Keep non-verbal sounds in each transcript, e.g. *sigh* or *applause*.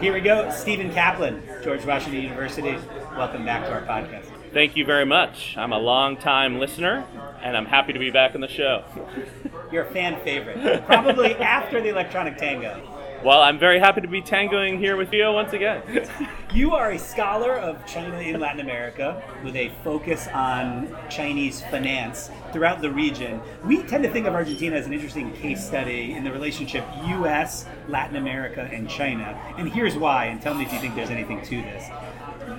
Here we go. Stephen Kaplan, George Washington University. Welcome back to our podcast. Thank you very much. I'm a long-time listener, and I'm happy to be back on the show. *laughs* You're a fan favorite, probably after the electronic tango. Well, I'm very happy to be tangoing here with you once again. *laughs* you are a scholar of China in Latin America with a focus on Chinese finance throughout the region. We tend to think of Argentina as an interesting case study in the relationship US, Latin America, and China. And here's why, and tell me if you think there's anything to this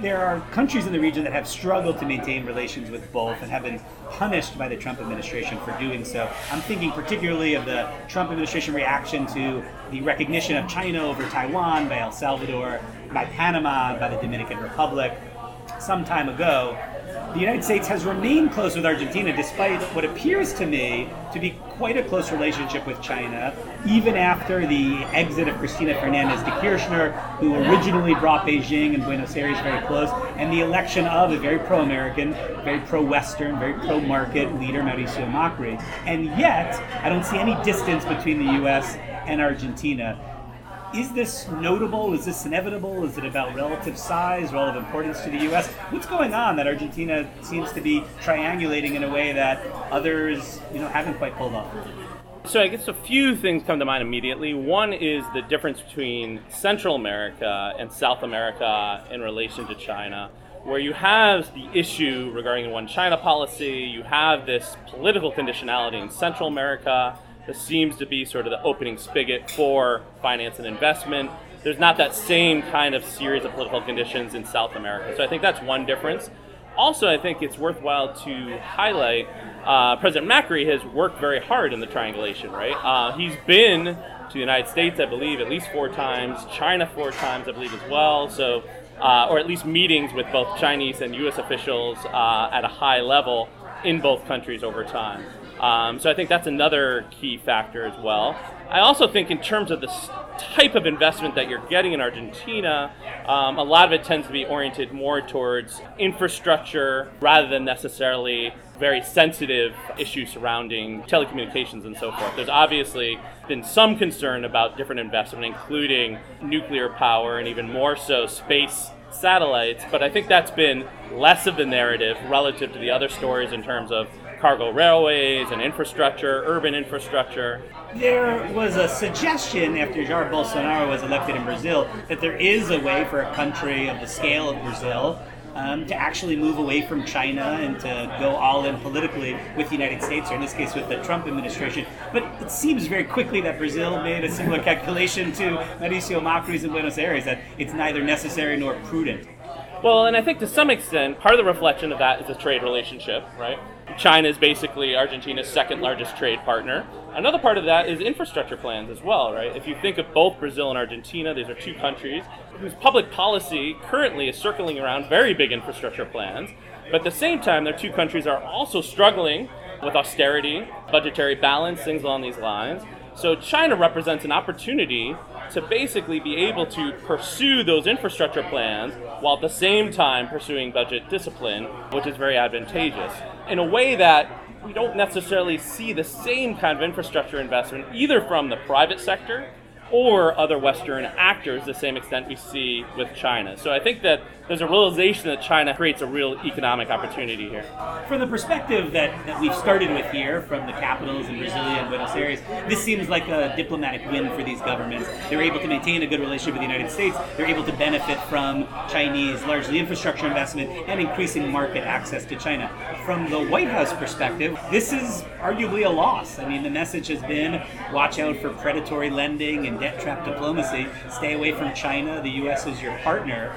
there are countries in the region that have struggled to maintain relations with both and have been punished by the Trump administration for doing so. I'm thinking particularly of the Trump administration reaction to the recognition of China over Taiwan by El Salvador, by Panama, by the Dominican Republic some time ago the United States has remained close with Argentina despite what appears to me to be quite a close relationship with China, even after the exit of Cristina Fernandez de Kirchner, who originally brought Beijing and Buenos Aires very close, and the election of a very pro American, very pro Western, very pro market leader, Mauricio Macri. And yet, I don't see any distance between the US and Argentina is this notable? Is this inevitable? Is it about relative size, relative importance to the U.S.? What's going on that Argentina seems to be triangulating in a way that others, you know, haven't quite pulled off? So I guess a few things come to mind immediately. One is the difference between Central America and South America in relation to China, where you have the issue regarding the one China policy, you have this political conditionality in Central America this seems to be sort of the opening spigot for finance and investment. There's not that same kind of series of political conditions in South America. So I think that's one difference. Also, I think it's worthwhile to highlight uh, President Macri has worked very hard in the triangulation, right? Uh, he's been to the United States, I believe, at least four times, China four times, I believe, as well. So, uh, or at least meetings with both Chinese and U.S. officials uh, at a high level in both countries over time. Um, so I think that's another key factor as well. I also think, in terms of the type of investment that you're getting in Argentina, um, a lot of it tends to be oriented more towards infrastructure rather than necessarily very sensitive issues surrounding telecommunications and so forth. There's obviously been some concern about different investment, including nuclear power and even more so space satellites, but I think that's been less of the narrative relative to the other stories in terms of cargo railways and infrastructure, urban infrastructure. There was a suggestion after Jair Bolsonaro was elected in Brazil that there is a way for a country of the scale of Brazil um, to actually move away from China and to go all in politically with the United States, or in this case with the Trump administration. But it seems very quickly that Brazil made a similar calculation to Mauricio Macri's in Buenos Aires that it's neither necessary nor prudent. Well, and I think to some extent, part of the reflection of that is a trade relationship, right? China is basically Argentina's second largest trade partner. Another part of that is infrastructure plans as well, right? If you think of both Brazil and Argentina, these are two countries whose public policy currently is circling around very big infrastructure plans. But at the same time, their two countries are also struggling with austerity, budgetary balance, things along these lines. So China represents an opportunity to basically be able to pursue those infrastructure plans while at the same time pursuing budget discipline, which is very advantageous. In a way that we don't necessarily see the same kind of infrastructure investment either from the private sector or other Western actors the same extent we see with China. So I think that there's a realization that China creates a real economic opportunity here. From the perspective that, that we've started with here, from the capitals in Brasilia and Buenos Aires, this seems like a diplomatic win for these governments. They're able to maintain a good relationship with the United States. They're able to benefit from Chinese, largely infrastructure investment and increasing market access to China. From the White House perspective, this is arguably a loss. I mean, the message has been watch out for predatory lending and and debt trap diplomacy. Stay away from China. The U.S. is your partner.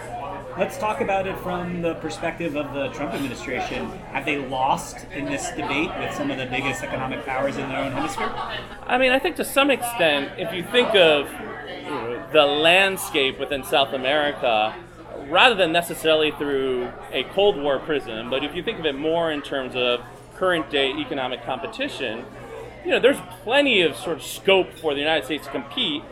Let's talk about it from the perspective of the Trump administration. Have they lost in this debate with some of the biggest economic powers in their own hemisphere? I mean, I think to some extent, if you think of the landscape within South America, rather than necessarily through a Cold War prism, but if you think of it more in terms of current day economic competition, you know, there's plenty of sort of scope for the United States to compete.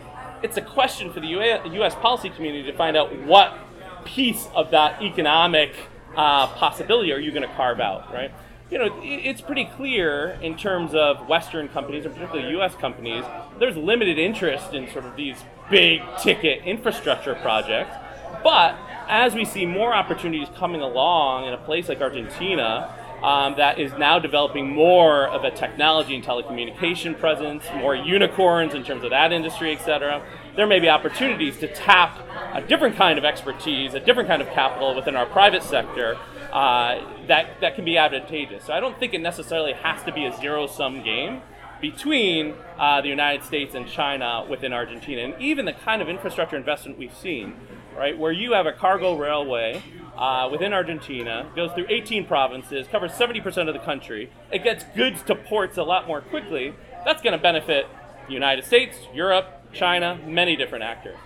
It's a question for the U.S. policy community to find out what piece of that economic uh, possibility are you going to carve out, right? you know, it's pretty clear in terms of Western companies, and particularly U.S. companies, there's limited interest in sort of these big ticket infrastructure projects. But as we see more opportunities coming along in a place like Argentina, um, that is now developing more of a technology and telecommunication presence, more unicorns in terms of that industry, et cetera. There may be opportunities to tap a different kind of expertise, a different kind of capital within our private sector uh, that, that can be advantageous. So I don't think it necessarily has to be a zero sum game between uh, the United States and China within Argentina. And even the kind of infrastructure investment we've seen, right, where you have a cargo railway uh, within Argentina, goes through 18 provinces, covers 70% of the country, it gets goods to ports a lot more quickly. That's going to benefit the United States, Europe, China, many different actors.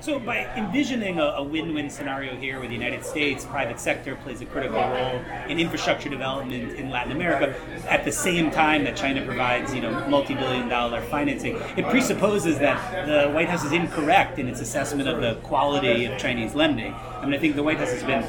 So, by envisioning a, a, win-win scenario here, where the United States private sector plays a critical role in infrastructure development in Latin America, at the same time that China provides, you know, multi-billion-dollar financing, it presupposes that the White House is incorrect in its assessment of the quality of Chinese lending. I mean, I think the White House has been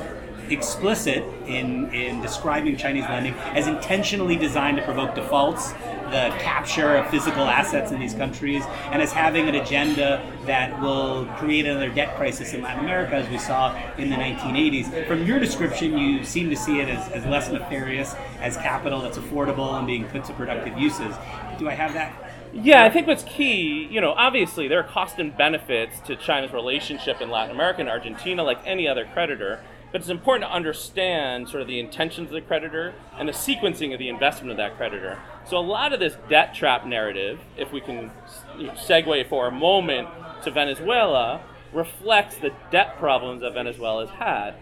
explicit in, in describing Chinese lending as intentionally designed to provoke defaults, the capture of physical assets in these countries, and as having an agenda that will create another debt crisis in Latin America, as we saw in the 1980s. From your description, you seem to see it as, as less nefarious as capital that's affordable and being put to productive uses. Do I have that yeah, I think what's key, you know, obviously there are cost and benefits to China's relationship in Latin America and Argentina, like any other creditor. But it's important to understand sort of the intentions of the creditor and the sequencing of the investment of that creditor. So a lot of this debt trap narrative, if we can segue for a moment to Venezuela, reflects the debt problems that Venezuela has had.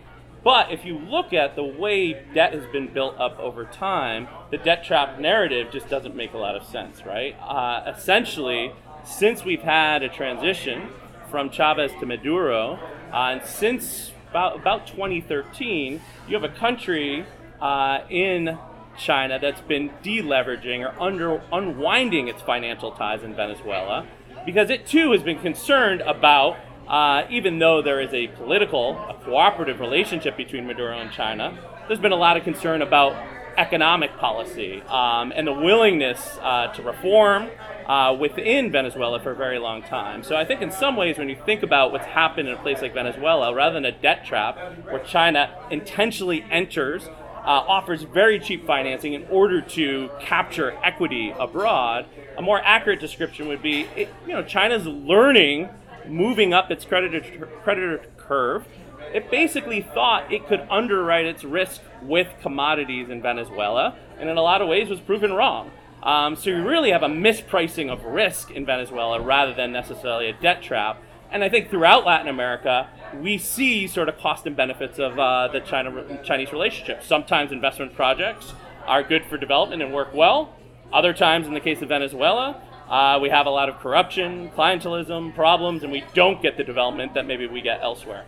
But if you look at the way debt has been built up over time, the debt trap narrative just doesn't make a lot of sense, right? Uh, essentially, since we've had a transition from Chavez to Maduro, uh, and since about about 2013, you have a country uh, in China that's been deleveraging or under unwinding its financial ties in Venezuela, because it too has been concerned about. Uh, even though there is a political, a cooperative relationship between Maduro and China, there's been a lot of concern about economic policy um, and the willingness uh, to reform uh, within Venezuela for a very long time. So I think in some ways, when you think about what's happened in a place like Venezuela, rather than a debt trap where China intentionally enters, uh, offers very cheap financing in order to capture equity abroad, a more accurate description would be, it, you know, China's learning, moving up its creditor creditor curve. It basically thought it could underwrite its risk with commodities in Venezuela, and in a lot of ways was proven wrong. Um, so you really have a mispricing of risk in Venezuela rather than necessarily a debt trap. And I think throughout Latin America, we see sort of cost and benefits of uh, the China Chinese relationship. Sometimes investment projects are good for development and work well. Other times, in the case of Venezuela, uh, we have a lot of corruption, clientelism, problems, and we don't get the development that maybe we get elsewhere.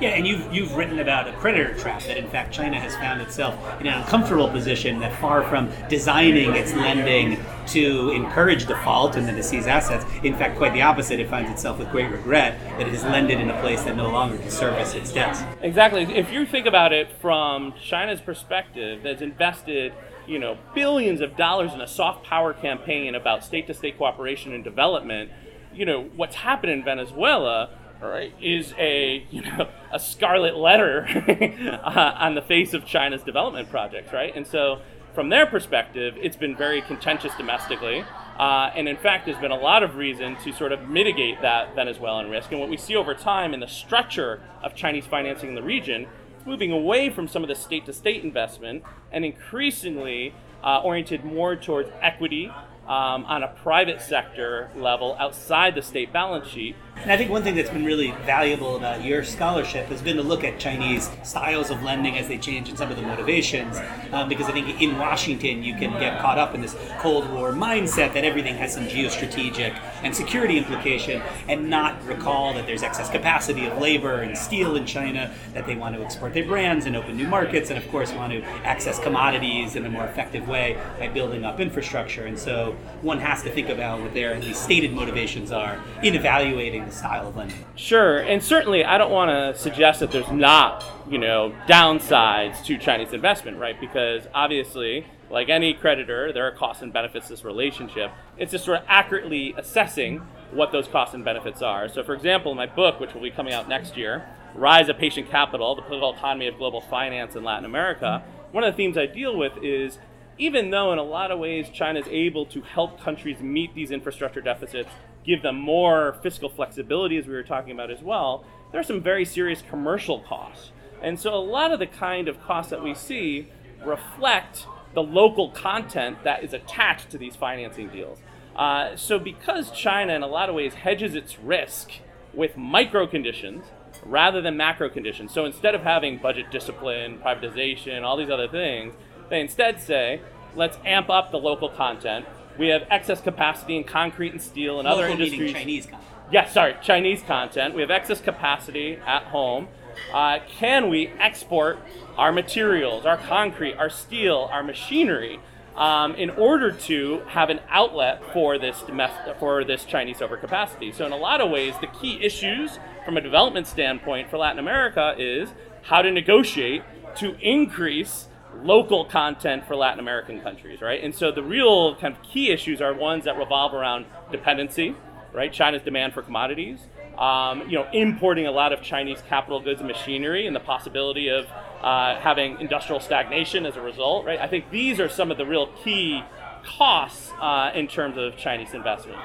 Yeah, and you've you've written about a creditor trap that in fact China has found itself in an uncomfortable position that far from designing its lending to encourage default and then to seize assets, in fact quite the opposite, it finds itself with great regret that it has lended in a place that no longer can service its debts. Exactly. If you think about it from China's perspective, that's invested you know billions of dollars in a soft power campaign about state to state cooperation and development, you know what's happened in Venezuela right, is a you know a scarlet letter *laughs* uh, on the face of China's development projects, right? And so, from their perspective, it's been very contentious domestically, uh, and in fact, there's been a lot of reason to sort of mitigate that Venezuelan risk. And what we see over time in the structure of Chinese financing in the region, moving away from some of the state-to-state investment and increasingly uh, oriented more towards equity um, on a private sector level outside the state balance sheet. And I think one thing that's been really valuable about your scholarship has been to look at Chinese styles of lending as they change and some of the motivations. Um, because I think in Washington you can get caught up in this Cold War mindset that everything has some geostrategic and security implication and not recall that there's excess capacity of labor and steel in China, that they want to export their brands and open new markets, and of course want to access commodities in a more effective way by building up infrastructure. And so one has to think about what their at least stated motivations are in evaluating the style of lending. Sure, and certainly I don't want to suggest that there's not, you know, downsides to Chinese investment, right? Because obviously, like any creditor, there are costs and benefits to this relationship. It's just sort of accurately assessing what those costs and benefits are. So, for example, in my book, which will be coming out next year, Rise of Patient Capital, the political economy of global finance in Latin America, one of the themes I deal with is even though in a lot of ways China is able to help countries meet these infrastructure deficits, give them more fiscal flexibility, as we were talking about as well, there are some very serious commercial costs. And so a lot of the kind of costs that we see reflect the local content that is attached to these financing deals. Uh, so because China, in a lot of ways, hedges its risk with micro conditions rather than macro conditions. So instead of having budget discipline, privatization, all these other things, they instead say, let's amp up the local content. We have excess capacity in concrete and steel and local other industries. Chinese content. Yes, sorry, Chinese content. We have excess capacity at home. Uh, can we export our materials, our concrete, our steel, our machinery, um, in order to have an outlet for this domestic, for this Chinese overcapacity? So, in a lot of ways, the key issues from a development standpoint for Latin America is how to negotiate to increase local content for Latin American countries, right? And so the real kind of key issues are ones that revolve around dependency, right? China's demand for commodities, um, you know, importing a lot of Chinese capital goods and machinery, and the possibility of uh, having industrial stagnation as a result, right? I think these are some of the real key costs uh, in terms of Chinese investment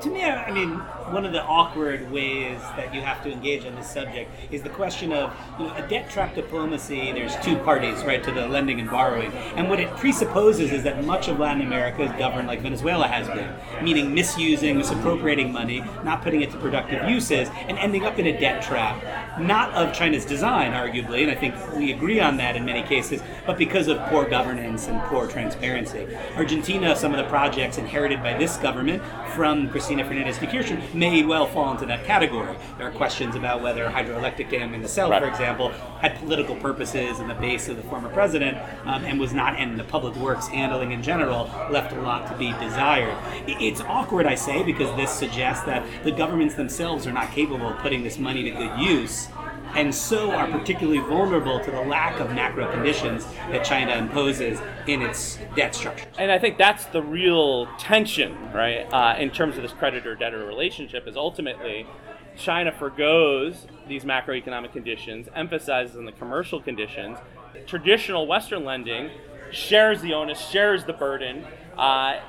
to me, I mean, one of the awkward ways that you have to engage on this subject is the question of you know, a debt trap diplomacy. There's two parties, right, to the lending and borrowing, and what it presupposes is that much of Latin America is governed like Venezuela has been, meaning misusing, misappropriating money, not putting it to productive uses, and ending up in a debt trap. Not of China's design, arguably, and I think we agree on that in many cases, but because of poor governance and poor transparency. Argentina, some of the projects inherited by this government from Cristina Fernandez de Kirchner may well fall into that category. There are questions about whether hydroelectric dam in the south, right. for example, had political purposes in the base of the former president um, and was not, and the public works handling in general left a lot to be desired. It's awkward, I say, because this suggests that the governments themselves are not capable of putting this money to good use and so are particularly vulnerable to the lack of macro conditions that China imposes in its debt structure. And I think that's the real tension, right, uh, in terms of this creditor-debtor relationship, is ultimately China forgoes these macroeconomic conditions, emphasizes on the commercial conditions. Traditional Western lending shares the onus, shares the burden. Uh,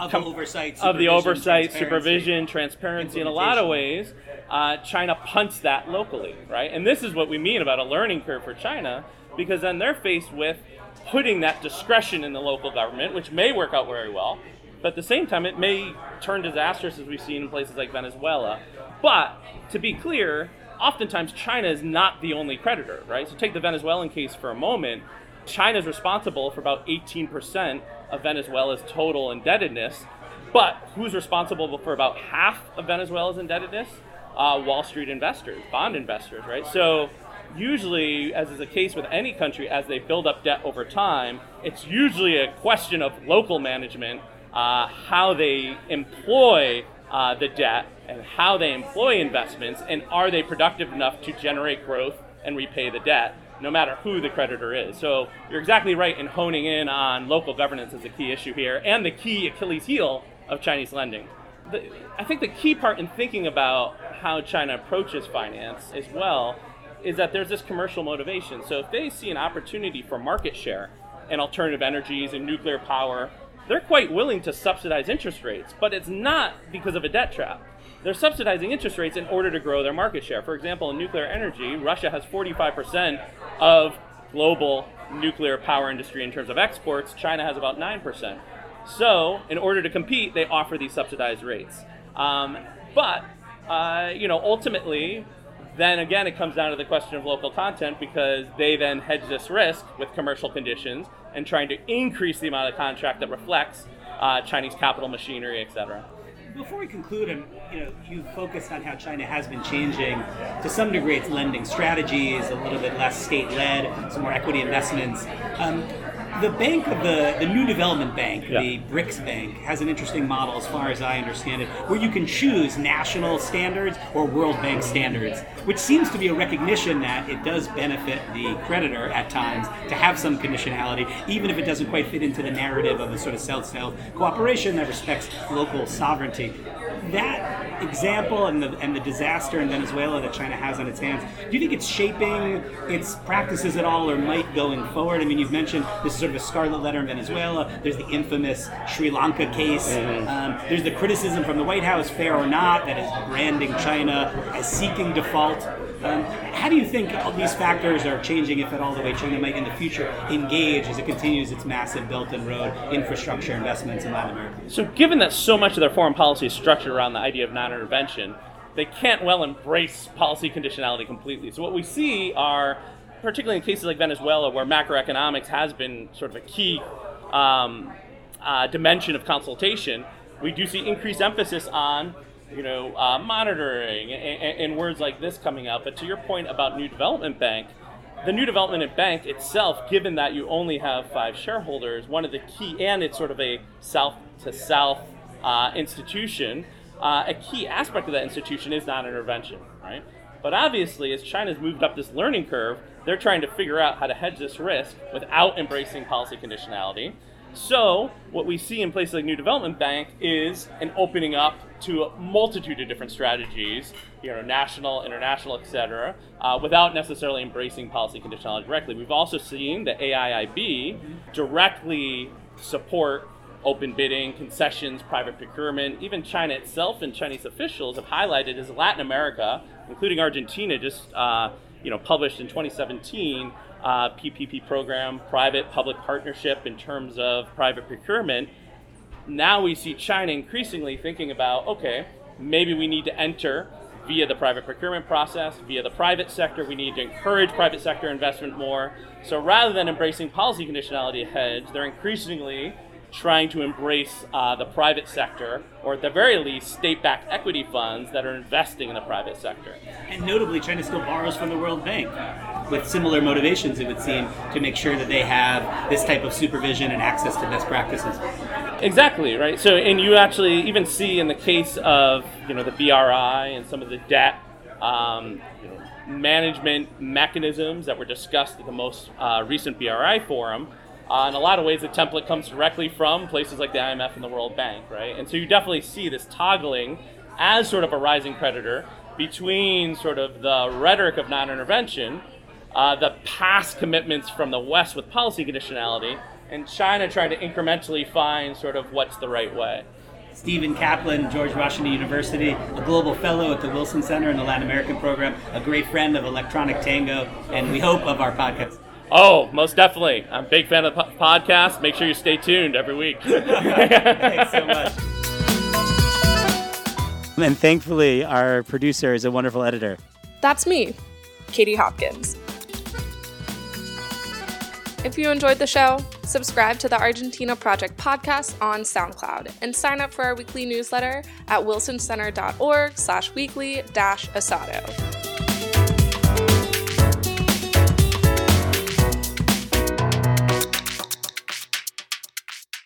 of the oversight, of the oversight, supervision, transparency. In a lot of ways, uh, China punts that locally, right? And this is what we mean about a learning curve for China, because then they're faced with putting that discretion in the local government, which may work out very well, but at the same time, it may turn disastrous as we've seen in places like Venezuela. But to be clear, oftentimes China is not the only creditor, right? So take the Venezuelan case for a moment. China is responsible for about 18% of Venezuela's total indebtedness, but who's responsible for about half of Venezuela's indebtedness? uh, Wall Street investors, bond investors, right? So usually, as is the case with any country, as they build up debt over time, it's usually a question of local management, uh, how they employ uh, the debt and how they employ investments, and are they productive enough to generate growth and repay the debt, no matter who the creditor is. So you're exactly right in honing in on local governance as a key issue here, and the key Achilles heel of Chinese lending. The, I think the key part in thinking about how China approaches finance as well is that there's this commercial motivation. So if they see an opportunity for market share in alternative energies and nuclear power, they're quite willing to subsidize interest rates, but it's not because of a debt trap. They're subsidizing interest rates in order to grow their market share. For example, in nuclear energy, Russia has 45% of global nuclear power industry in terms of exports. China has about 9%. So, in order to compete, they offer these subsidized rates. Um, but uh, you know, ultimately, then again, it comes down to the question of local content because they then hedge this risk with commercial conditions and trying to increase the amount of contract that reflects uh, Chinese capital machinery, et cetera. Before we conclude, and you know, you focused on how China has been changing to some degree its lending strategies, a little bit less state-led, some more equity investments. Um, The bank of the, the New Development Bank, Yeah. the BRICS Bank, has an interesting model as far as I understand it, where you can choose national standards or World Bank standards, which seems to be a recognition that it does benefit the creditor at times to have some conditionality, even if it doesn't quite fit into the narrative of a sort of South-South cooperation that respects local sovereignty. That example and the, and the disaster in Venezuela that China has on its hands, do you think it's shaping its practices at all or might going forward? I mean, you've mentioned this is sort of a scarlet letter in Venezuela. There's the infamous Sri Lanka case. Um, there's the criticism from the White House, fair or not, that is branding China as seeking default. Um, how do you think all these factors are changing, if at all, the way China might in the future engage as it continues its massive and Road infrastructure investments in Latin America? So, given that so much of their foreign policy is structured around the idea of non intervention, they can't well embrace policy conditionality completely. So, what we see are, particularly in cases like Venezuela, where macroeconomics has been sort of a key um, uh, dimension of consultation, we do see increased emphasis on you know, uh, monitoring and, and words like this coming out. But to your point about New Development Bank, the New Development Bank itself, given that you only have five shareholders, one of the key, and it's sort of a south to south uh, institution, uh, a key aspect of that institution is non intervention, right? But obviously, as China's moved up this learning curve, they're trying to figure out how to hedge this risk without embracing policy conditionality. So, what we see in places like New Development Bank is an opening up to a multitude of different strategies, you know, national, international, et cetera, uh, without necessarily embracing policy conditionality directly. We've also seen the AIIB directly support open bidding, concessions, private procurement. Even China itself and Chinese officials have highlighted as Latin America, including Argentina, just uh, you know published in 2017 uh, PPP program, private-public partnership in terms of private procurement. Now we see China increasingly thinking about okay, maybe we need to enter via the private procurement process, via the private sector. We need to encourage private sector investment more. So rather than embracing policy conditionality hedge, they're increasingly trying to embrace uh, the private sector, or at the very least, state backed equity funds that are investing in the private sector. And notably, China still borrows from the World Bank with similar motivations, it would seem, to make sure that they have this type of supervision and access to best practices. Exactly right. So, and you actually even see in the case of you know the BRI and some of the debt um, you know, management mechanisms that were discussed at the most uh, recent BRI forum. Uh, in a lot of ways, the template comes directly from places like the IMF and the World Bank, right? And so you definitely see this toggling as sort of a rising predator between sort of the rhetoric of non-intervention, uh, the past commitments from the West with policy conditionality, and China trying to incrementally find sort of what's the right way. Stephen Kaplan, George Washington University, a global fellow at the Wilson Center in the Latin American program, a great friend of Electronic Tango, and we hope of our podcast. Oh, most definitely. I'm a big fan of the po- podcast. Make sure you stay tuned every week. Thanks so much. And thankfully, our producer is a wonderful editor. That's me, Katie Hopkins. If you enjoyed the show, subscribe to the Argentina Project podcast on SoundCloud and sign up for our weekly newsletter at wilsoncenter.org slash weekly dash asado.